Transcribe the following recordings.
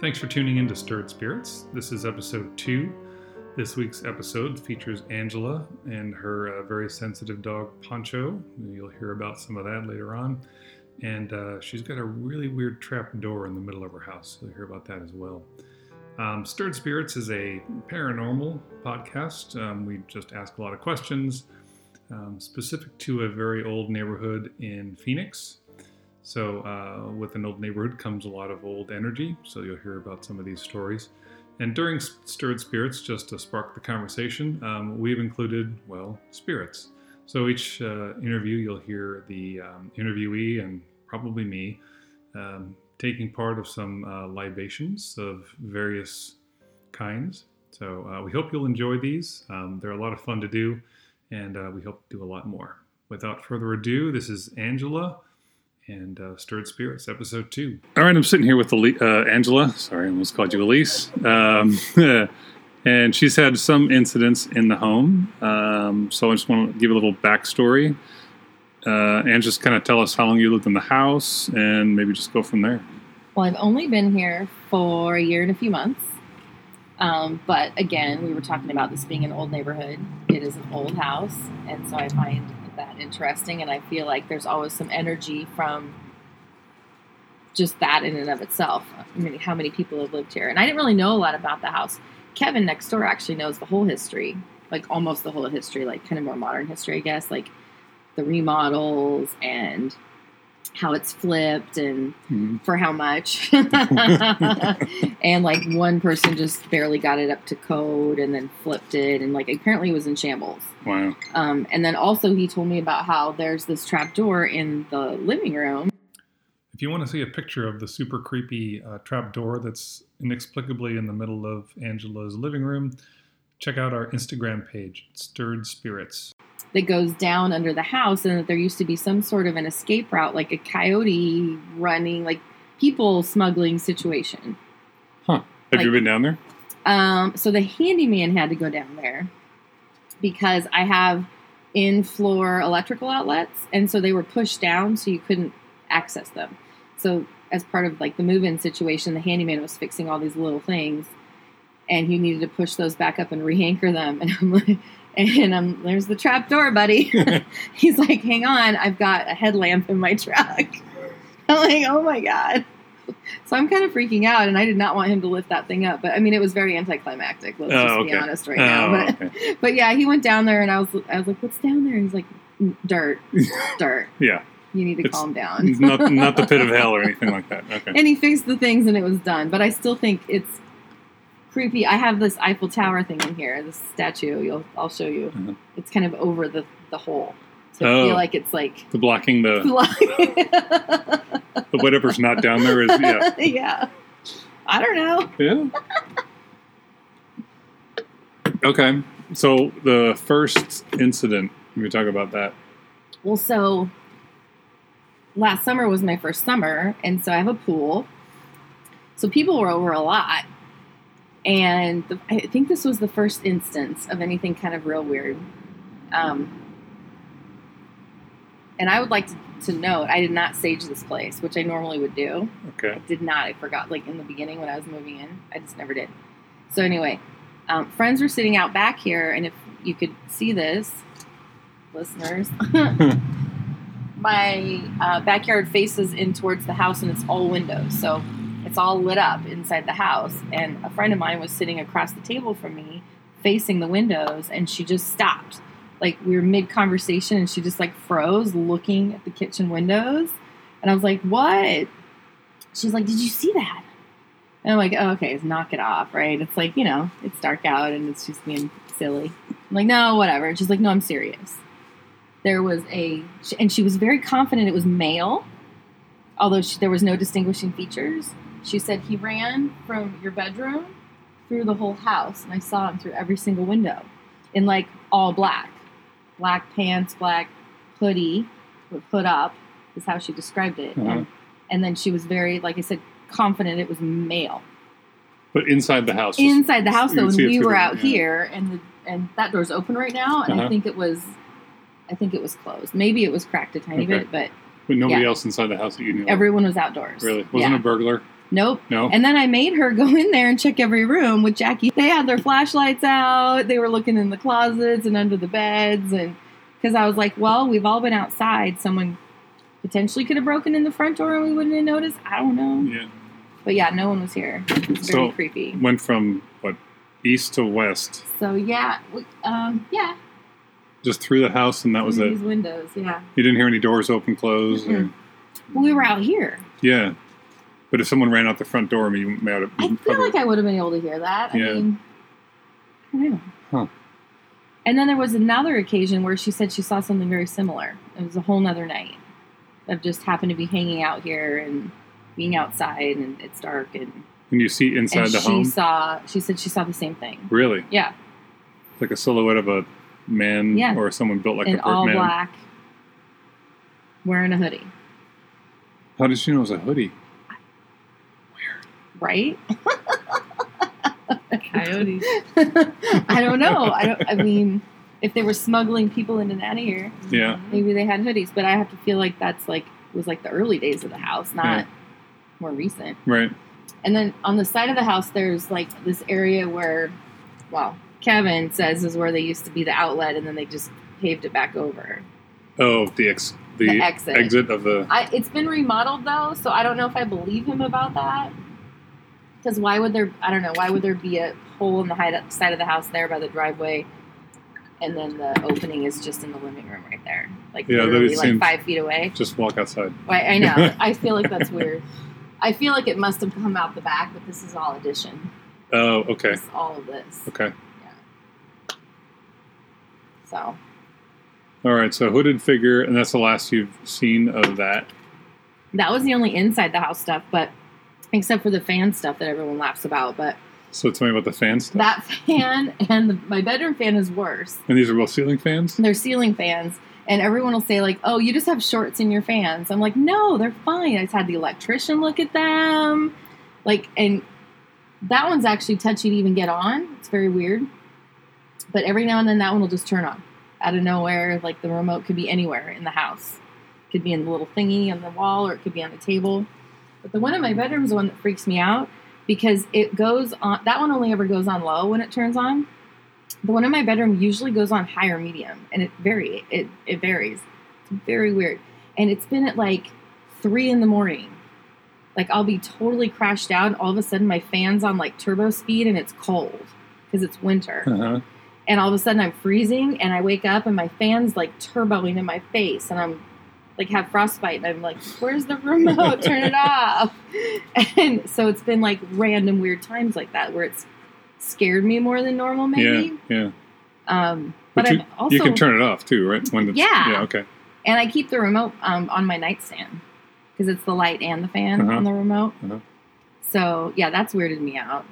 Thanks for tuning in to Stirred Spirits. This is episode two. This week's episode features Angela and her uh, very sensitive dog Poncho. You'll hear about some of that later on. And uh, she's got a really weird trap door in the middle of her house. You'll hear about that as well. Um, Stirred Spirits is a paranormal podcast. Um, we just ask a lot of questions um, specific to a very old neighborhood in Phoenix. So, uh, with an old neighborhood comes a lot of old energy. So, you'll hear about some of these stories. And during Stirred Spirits, just to spark the conversation, um, we've included, well, spirits. So, each uh, interview, you'll hear the um, interviewee and probably me um, taking part of some uh, libations of various kinds. So, uh, we hope you'll enjoy these. Um, they're a lot of fun to do, and uh, we hope to do a lot more. Without further ado, this is Angela and uh, Stirred Spirits, episode two. All right, I'm sitting here with uh, Angela. Sorry, I almost called you Elise. Um, and she's had some incidents in the home. Um, so I just want to give a little backstory. Uh, and just kind of tell us how long you lived in the house and maybe just go from there. Well, I've only been here for a year and a few months. Um, but again, we were talking about this being an old neighborhood. It is an old house. And so I find that interesting, and I feel like there's always some energy from just that in and of itself. I mean, how many people have lived here? And I didn't really know a lot about the house. Kevin next door actually knows the whole history, like almost the whole history, like kind of more modern history, I guess, like the remodels and how it's flipped and mm-hmm. for how much. and like one person just barely got it up to code and then flipped it and like apparently it was in shambles. Wow. Um, and then also he told me about how there's this trap door in the living room. If you want to see a picture of the super creepy uh, trap door that's inexplicably in the middle of Angela's living room, check out our Instagram page, Stirred Spirits. That goes down under the house and that there used to be some sort of an escape route like a coyote running like people smuggling situation. Huh. Have like, you been down there? um, so the handyman had to go down there because i have in floor electrical outlets and so they were pushed down so you couldn't access them. So as part of like the move-in situation the handyman was fixing all these little things and he needed to push those back up and re-anchor them and i'm like and um, there's the trap door, buddy. He's like, hang on, I've got a headlamp in my truck. I'm like, oh my God. So I'm kind of freaking out, and I did not want him to lift that thing up. But I mean, it was very anticlimactic. Let's oh, just okay. be honest right oh, now. But, okay. but yeah, he went down there, and I was, I was like, "What's down there?" And he's like, "Dirt, dirt." yeah. You need to it's calm down. not, not the pit of hell or anything like that. Okay. And he fixed the things, and it was done. But I still think it's creepy. I have this Eiffel Tower thing in here, this statue. You'll, I'll show you. Mm-hmm. It's kind of over the, the hole. So oh, I feel oh. like it's like the blocking the the whatever's not down there is yeah yeah. I don't know. Yeah. okay, so the first incident. We talk about that. Well, so last summer was my first summer, and so I have a pool. So people were over a lot, and the, I think this was the first instance of anything kind of real weird. Um, and I would like to, to, note, I did not sage this place, which I normally would do. Okay. I did not. I forgot, like in the beginning when I was moving in, I just never did. So anyway, um, friends were sitting out back here, and if you could see this, listeners, my uh, backyard faces in towards the house, and it's all windows. So it's all lit up inside the house. And a friend of mine was sitting across the table from me, facing the windows, and she just stopped. Like we were mid conversation, and she just like froze, looking at the kitchen windows. And I was like, "What?" She's like, "Did you see that?" And I'm like, oh, "Okay, knock it off, right?" It's like you know, it's dark out, and it's just being silly. I'm like, "No, whatever." She's like, "No, I'm serious." There was a, and she was very confident it was male, although she, there was no distinguishing features she said he ran from your bedroom through the whole house, and I saw him through every single window in like all black, black pants, black hoodie with hood up is how she described it, uh-huh. and and then she was very, like I said, confident it was male. But inside the house, inside the house, though, when we were out yeah. here, and the, and that door's open right now, and uh-huh. I think it was, I think it was closed. Maybe it was cracked a tiny okay. bit, but but nobody yeah. else inside the house that you knew. Everyone was outdoors. Really, wasn't yeah. a burglar. Nope. No. And then I made her go in there and check every room with Jackie. They had their flashlights out. They were looking in the closets and under the beds. And because I was like, well, we've all been outside. Someone potentially could have broken in the front door and we wouldn't have noticed. I don't know. yeah. But yeah, no one was here. It's very So- creepy. Went from what east to west, So yeah, we- um, yeah. just through the house, and that was it. These windows, yeah. You didn't hear any doors open, close. Or, Mm-mm. Well, we were out here. yeah. But if someone ran out the front door, I mean, you may have. I feel like I would have been able to hear that. I Yeah. mean, I don't know. Huh. And then there was another occasion where she said she saw something very similar. It was a whole nother night of just happened to be hanging out here and being outside and it's dark and, And you see inside and the she home, saw she said she saw the same thing. really, Yeah, like a silhouette of a man Yeah. or someone built like in a all man. black, wearing a hoodie. How did she know it was a hoodie? Right? Coyotes. I don't know. I don't. I mean, if they were smuggling people in and out of here, Yeah. maybe they had hoodies. But I have to feel like that's like was like the early days of the house, not Yeah. more recent. Right. And then on the side of the house, there's like this area where, well, Kevin says is where they used to be the outlet, and then they just paved it back over. Oh, the ex the, The exit. exit of the. I, it's been remodeled though, so I don't know if I believe him about that. Because why would there? I don't know. Why would there be a hole in the hide side of the house there by the driveway, and then the opening is just in the living room right there, like Yeah, that literally it like five feet away. Just walk outside. Why, I know. I feel like that's weird. I feel like it must have come out the back, but this is all addition. Oh, okay. This, all of this. Okay. Yeah. So All right. So hooded figure, and that's the last you've seen of that. that was the only inside the house stuff, but except for the fan stuff that everyone laughs about. But So tell me about the fan stuff. that fan and the, my bedroom fan is worse. and these are both ceiling fans. They're ceiling fans, and everyone will say like, "Oh, you just have shorts in your fans." I'm like, "No, they're fine." I just had the electrician look at them, like, and that one's actually touchy to even get on. It's very weird, but every now and then that one will just turn on out of nowhere. Like the remote could be anywhere in the house, could be in the little thingy on the wall, or it could be on the table. But the one in my bedroom is the one that freaks me out because it goes on. That one only ever goes on low when it turns on the one in my bedroom usually goes on high or medium, and it vary it it varies. It's very weird, and it's been at like three in the morning. Like I'll be totally crashed out, and all of a sudden my fan's on like turbo speed, and it's cold because it's winter, Uh-huh. and all of a sudden I'm freezing, and I wake up and my fan's like turboing in my face, and I'm like have frostbite, and I'm like, "Where's the remote? Turn it off!" And so it's been like random weird times like that where it's scared me more than normal, maybe. Yeah. Yeah. Um, but, But, you, I'm also you can turn it off too, right? When it's, Yeah. Yeah. Okay. and I keep the remote um, on my nightstand because it's the light and the fan Uh-huh. on the remote. Uh-huh. So yeah, that's weirded me out.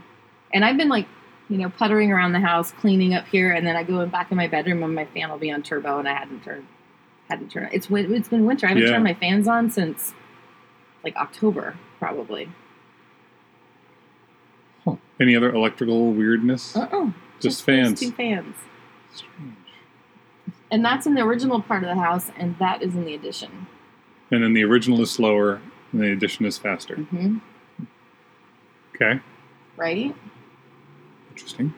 And I've been like, you know, puttering around the house, cleaning up here, and then I go in back in my bedroom and my fan will be on turbo, and I hadn't turned, hadn't turned. It's it's been winter. I haven't Yeah. turned my fans on since like October, probably. Huh. Any other electrical weirdness? Uh oh, Just those fans. two fans. Strange. And that's in the original part of the house, and that is in the addition. And then the original is slower, and the addition is faster. hmm Okay. Right? Interesting.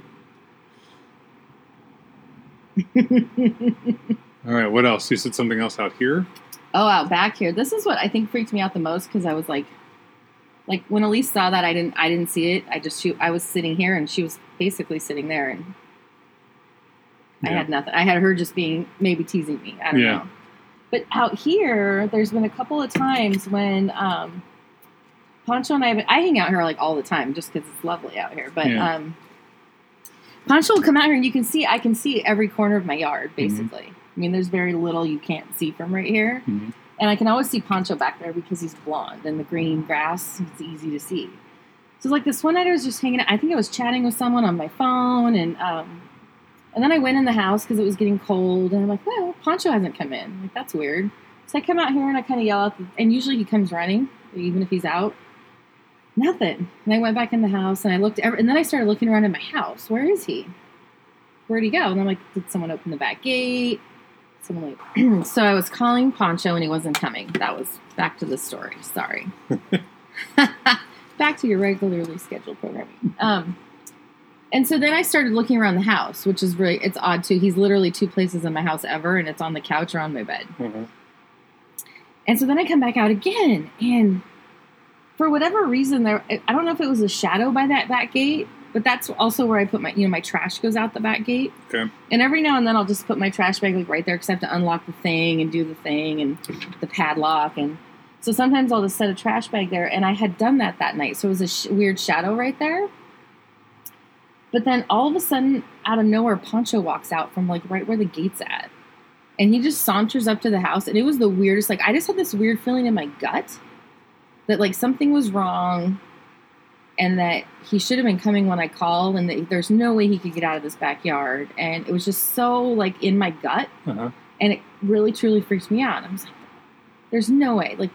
All right. What else? You said something else out here. Oh, out back here. This is what I think freaked me out the most because I was like, like when Elise saw that, I didn't, I didn't see it. I just, she, I was sitting here and she was basically sitting there, and I Yeah. had nothing. I had her just being maybe teasing me. I don't Yeah. know. But out here, there's been a couple of times when um, Poncho and I, I hang out here like all the time just because it's lovely out here. But Yeah. um, Poncho will come out here and you can see, I can see every corner of my yard Mm-hmm. I mean, there's very little you can't see from right here. Mhm. And I can always see Poncho back there because he's blonde and the green grass, it's easy to see. So it's like this one night I was just hanging out. I think I was chatting with someone on my phone and um and then I went in the house because it was getting cold and I'm like, well, Poncho hasn't come in. Like, that's weird. So I come out here and I kind of yell out, and usually he comes running, even if he's out. Nothing. And I went back in the house and I looked, and then I started looking around in my house. Where is he? Where'd he go? And I'm like, did someone open the back gate? So I was calling Poncho and he wasn't coming. That was back to the story. Sorry. back to your regularly scheduled programming. Um, and so then I started looking around the house, which is really it's odd too. He's literally two places in my house ever, and it's on the couch or on my bed. Uh-huh. And so then I come back out again, and for whatever reason, there I don't know if it was a shadow by that back gate, but that's also where I put my you know my trash goes out the back gate. Okay. And every now and then I'll just put my trash bag like right there because I have to unlock the thing and do the thing and the padlock and so sometimes I'll just set a trash bag there. And I had done that that night, so it was a sh- weird shadow right there. But then all of a sudden, out of nowhere, Poncho walks out from like right where the gate's at. And he just saunters up to the house. And it was the weirdest. Like, I just had this weird feeling in my gut that like something was wrong and that he should have been coming when I called and that there's no way he could get out of this backyard. And it was just so like in my gut. Uh-huh. And it really truly freaked me out. I was like, there's no way. Like,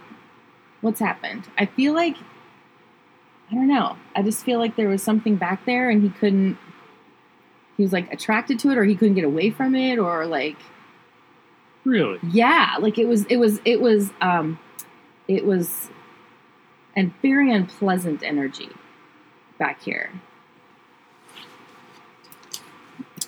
what's happened? I feel like I don't know. I just feel like there was something back there and he couldn't he was like attracted to it or he couldn't get away from it or like Really? yeah, like it was it was it was um it was a very unpleasant energy back here.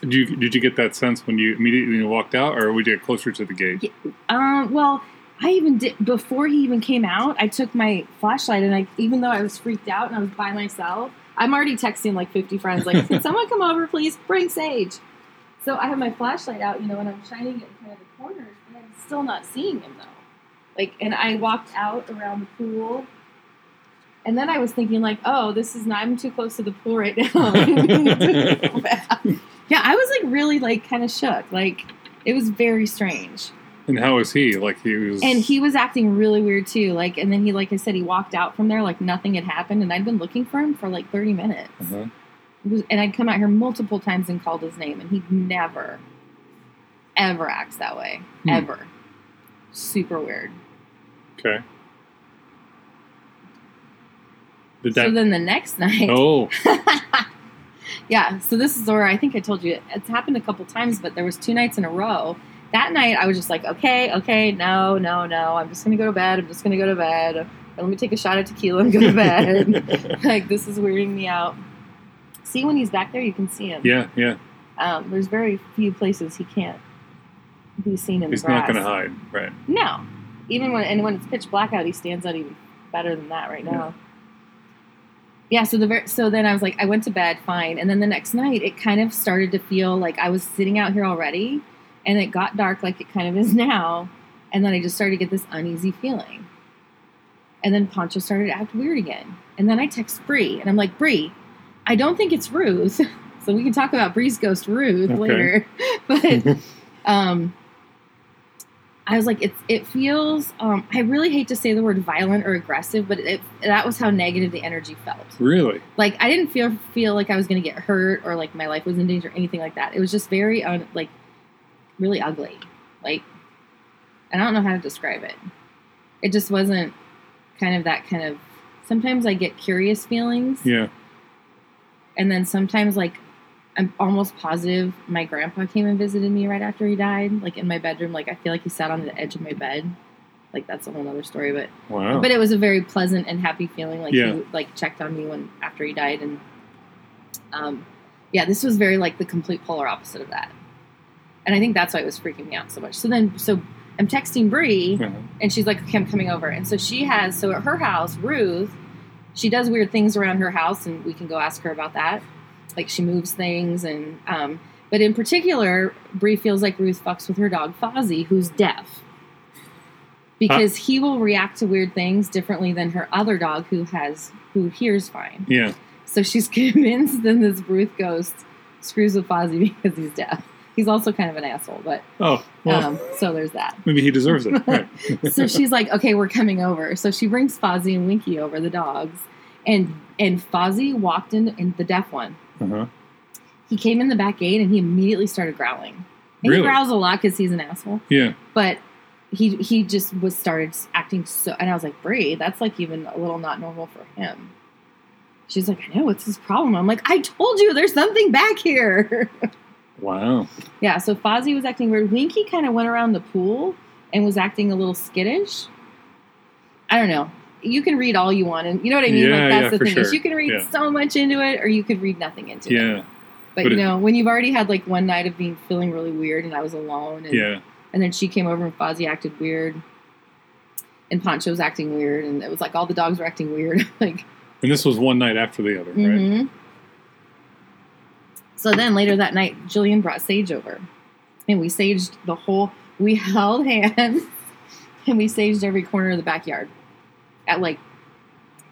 Did you did you get that sense when you immediately walked out, or would you get closer to the gate? Um, well, I even did before he even came out. I took my flashlight, and I even though I was freaked out and I was by myself, I'm already texting like 50 friends, like, "Can someone come over, please? Bring Sage." So I have my flashlight out, you know, and I'm shining it in front of the corners, and I'm still not seeing him though. Like, and I walked out around the pool, and then I was thinking, like, "Oh, this is not. I'm too close to the pool right now." yeah, I was like really like kind of shook. Like, it was very strange. And how was he? Like he was. And he was acting really weird too. Like, and then he, like I said, he walked out from there like nothing had happened, and I'd been looking for him for like thirty minutes. Uh-huh. Was, and I'd come out here multiple times and called his name, and he never, ever acts that way. Hmm. Ever. Super weird. Okay. Did that? So then the next night, oh, yeah. So this is where I think I told you it's happened a couple times, but there was two nights in a row. That night I was just like, okay, okay, no, no, no. I'm just gonna go to bed. I'm just gonna go to bed. Let me take a shot of tequila and go to bed. like this is weirding me out. See when he's back there, you can see him. yeah, yeah. Um, there's very few places he can't be seen in He's the grass. not going to hide, right? No, even when and when it's pitch black out, he stands out even better than that right now. Yeah. So the ver- so then I was like, I went to bed fine, and then the next night it kind of started to feel like I was sitting out here already, and it got dark like it kind of is now, and then I just started to get this uneasy feeling, and then Poncho started to act weird again, and then I text Bree, and I'm like, Bree, I don't think it's Ruth, so we can talk about Bree's ghost Ruth Okay. later, but um I was like, it's it feels. Um, I really hate to say the word violent or aggressive, but it, that was how negative the energy felt. Really? Like I didn't feel feel like I was going to get hurt or like my life was in danger or anything like that. It was just very un, like really ugly. Like I don't know how to describe it. It just wasn't kind of that kind of. Sometimes I get curious feelings, Yeah. and then sometimes like I'm almost positive my grandpa came and visited me right after he died, like in my bedroom. Like I feel like he sat on the edge of my bed. Like that's a whole other story, but Wow. but it was a very pleasant and happy feeling. Like Yeah. he like checked on me when after he died, and um, yeah, this was very like the complete polar opposite of that. And I think that's why it was freaking me out so much. So then, so I'm texting Bree, Uh-huh. and she's like, "Okay, I'm coming over." And so she has so at her house, Ruth, she does weird things around her house, and we can go ask her about that. Like she moves things, and um, but in particular, Bree feels like Ruth fucks with her dog Fozzie, who's deaf, because he will react to weird things differently than her other dog, who has who hears fine. Yeah. So she's convinced that this Ruth ghost screws with Fozzie because he's deaf. He's also kind of an asshole, but Oh, well, um, so there's that maybe he deserves it. Right. so she's like, okay, we're coming over. So she brings Fozzie and Winky over, the dogs, and and Fozzie walked in, in the deaf one. Uh-huh. He came in the back gate and he immediately started growling. And Really? he growls a lot because he's an asshole, Yeah. but he he just was started acting so. And I was like, Bree, that's like even a little not normal for him. She's like, I know what's his problem. I'm like, I told you, there's something back here. Wow. Yeah, so Fozzie was acting weird. Winky kind of went around the pool and was acting a little skittish. I don't know. You can read all you want, and you know what I mean. Yeah, like that's yeah, the thing is sure. you can read Yeah. so much into it, or you could read nothing into it. Yeah, But, But you it- know, when you've already had like one night of being feeling really weird, and I was alone, and yeah. and then she came over and Fozzie acted weird, and Poncho was acting weird, and it was like all the dogs were acting weird, like. And this was one night after the other, right? Mhm. So then later that night, Jillian brought Sage over, and we saged the whole. We held hands, and we saged every corner of the backyard at like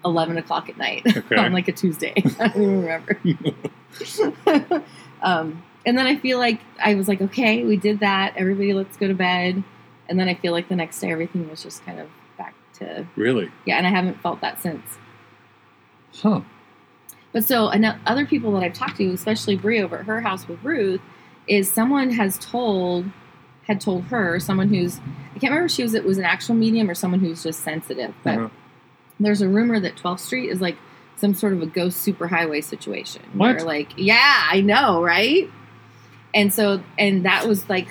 eleven o'clock at night Okay. on like a Tuesday. I don't even remember. um, and then I feel like I was like, okay, we did that. Everybody, let's go to bed. And then I feel like the next day, everything was just kind of back to Really? yeah. And I haven't felt that since. Huh. But so other people that I've talked to, especially Bree over at her house with Ruth, is someone has told had told her someone who's I can't remember if she was it was an actual medium or someone who's just sensitive. But Uh-huh. There's a rumor that 12th Street is like some sort of a ghost superhighway situation. What? Where like yeah, I know, right? And so and that was like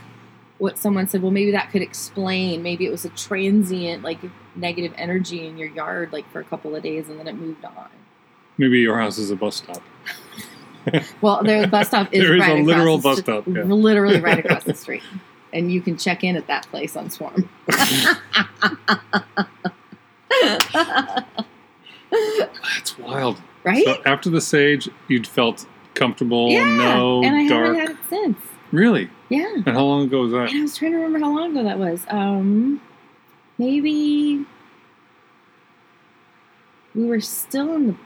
what someone said. Well, maybe that could explain. Maybe it was a transient like negative energy in your yard like for a couple of days and then it moved on. Maybe your house is a bus stop. Well, the bus stop is There is right a literal bus str- stop, yeah. literally right across the street, and you can check in at that place on Swarm. That's wild. right? So after the sage, you'd felt comfortable, yeah, no and I dark. haven't had it since. Really? Yeah, And how long ago was that? and I was trying to remember how long ago that was. Um, maybe we were still in the. p-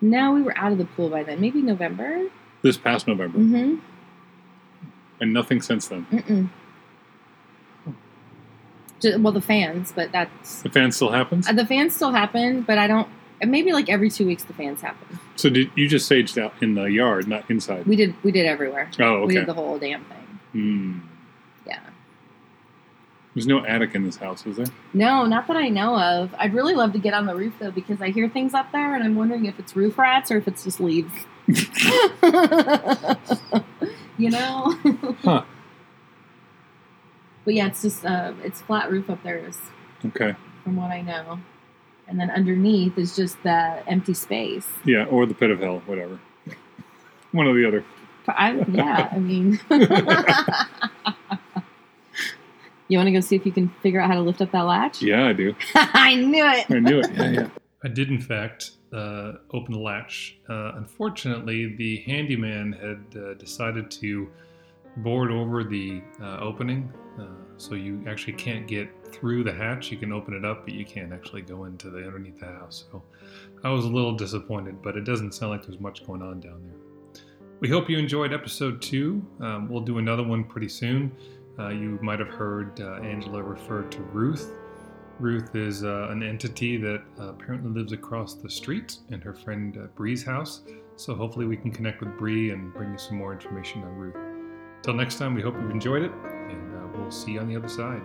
No, we were out of the pool by then. Maybe November. This past November. Mm-hmm. And nothing since then. Mm-mm. Well, the fans, but that's The fans still happens? Uh, the fans still happen, but I don't. Maybe like every two weeks the fans happen. So did you just saged out in the yard, not inside? We did. We did everywhere. Oh, We did the whole damn thing. Hmm. Yeah. There's no attic in this house, is there? No, not that I know of. I'd really love to get on the roof though because I hear things up there, and I'm wondering if it's roof rats or if it's just leaves. you know. Huh. But yeah, it's just uh, it's flat roof up there, is Okay. from what I know, and then underneath is just the empty space. Yeah, or the pit of hell, whatever. One or the other. I, yeah, I mean, you want to go see if you can figure out how to lift up that latch? Yeah, I do. I knew it. I knew it. Yeah, yeah. I did, in fact, uh, open the latch. Uh, unfortunately, the handyman had uh, decided to board over the uh, opening, uh, so you actually can't get through the hatch. You can open it up, but you can't actually go into the underneath the house. So I was a little disappointed, but it doesn't sound like there's much going on down there. We hope you enjoyed episode two. Um, we'll do another one pretty soon. Uh, you might have heard uh, Angela refer to Ruth. Ruth is uh, an entity that uh, apparently lives across the street in her friend Bree's house. So hopefully we can connect with Bree and bring you some more information on Ruth. Till next time, we hope you've enjoyed it, and uh, we'll see you on the other side.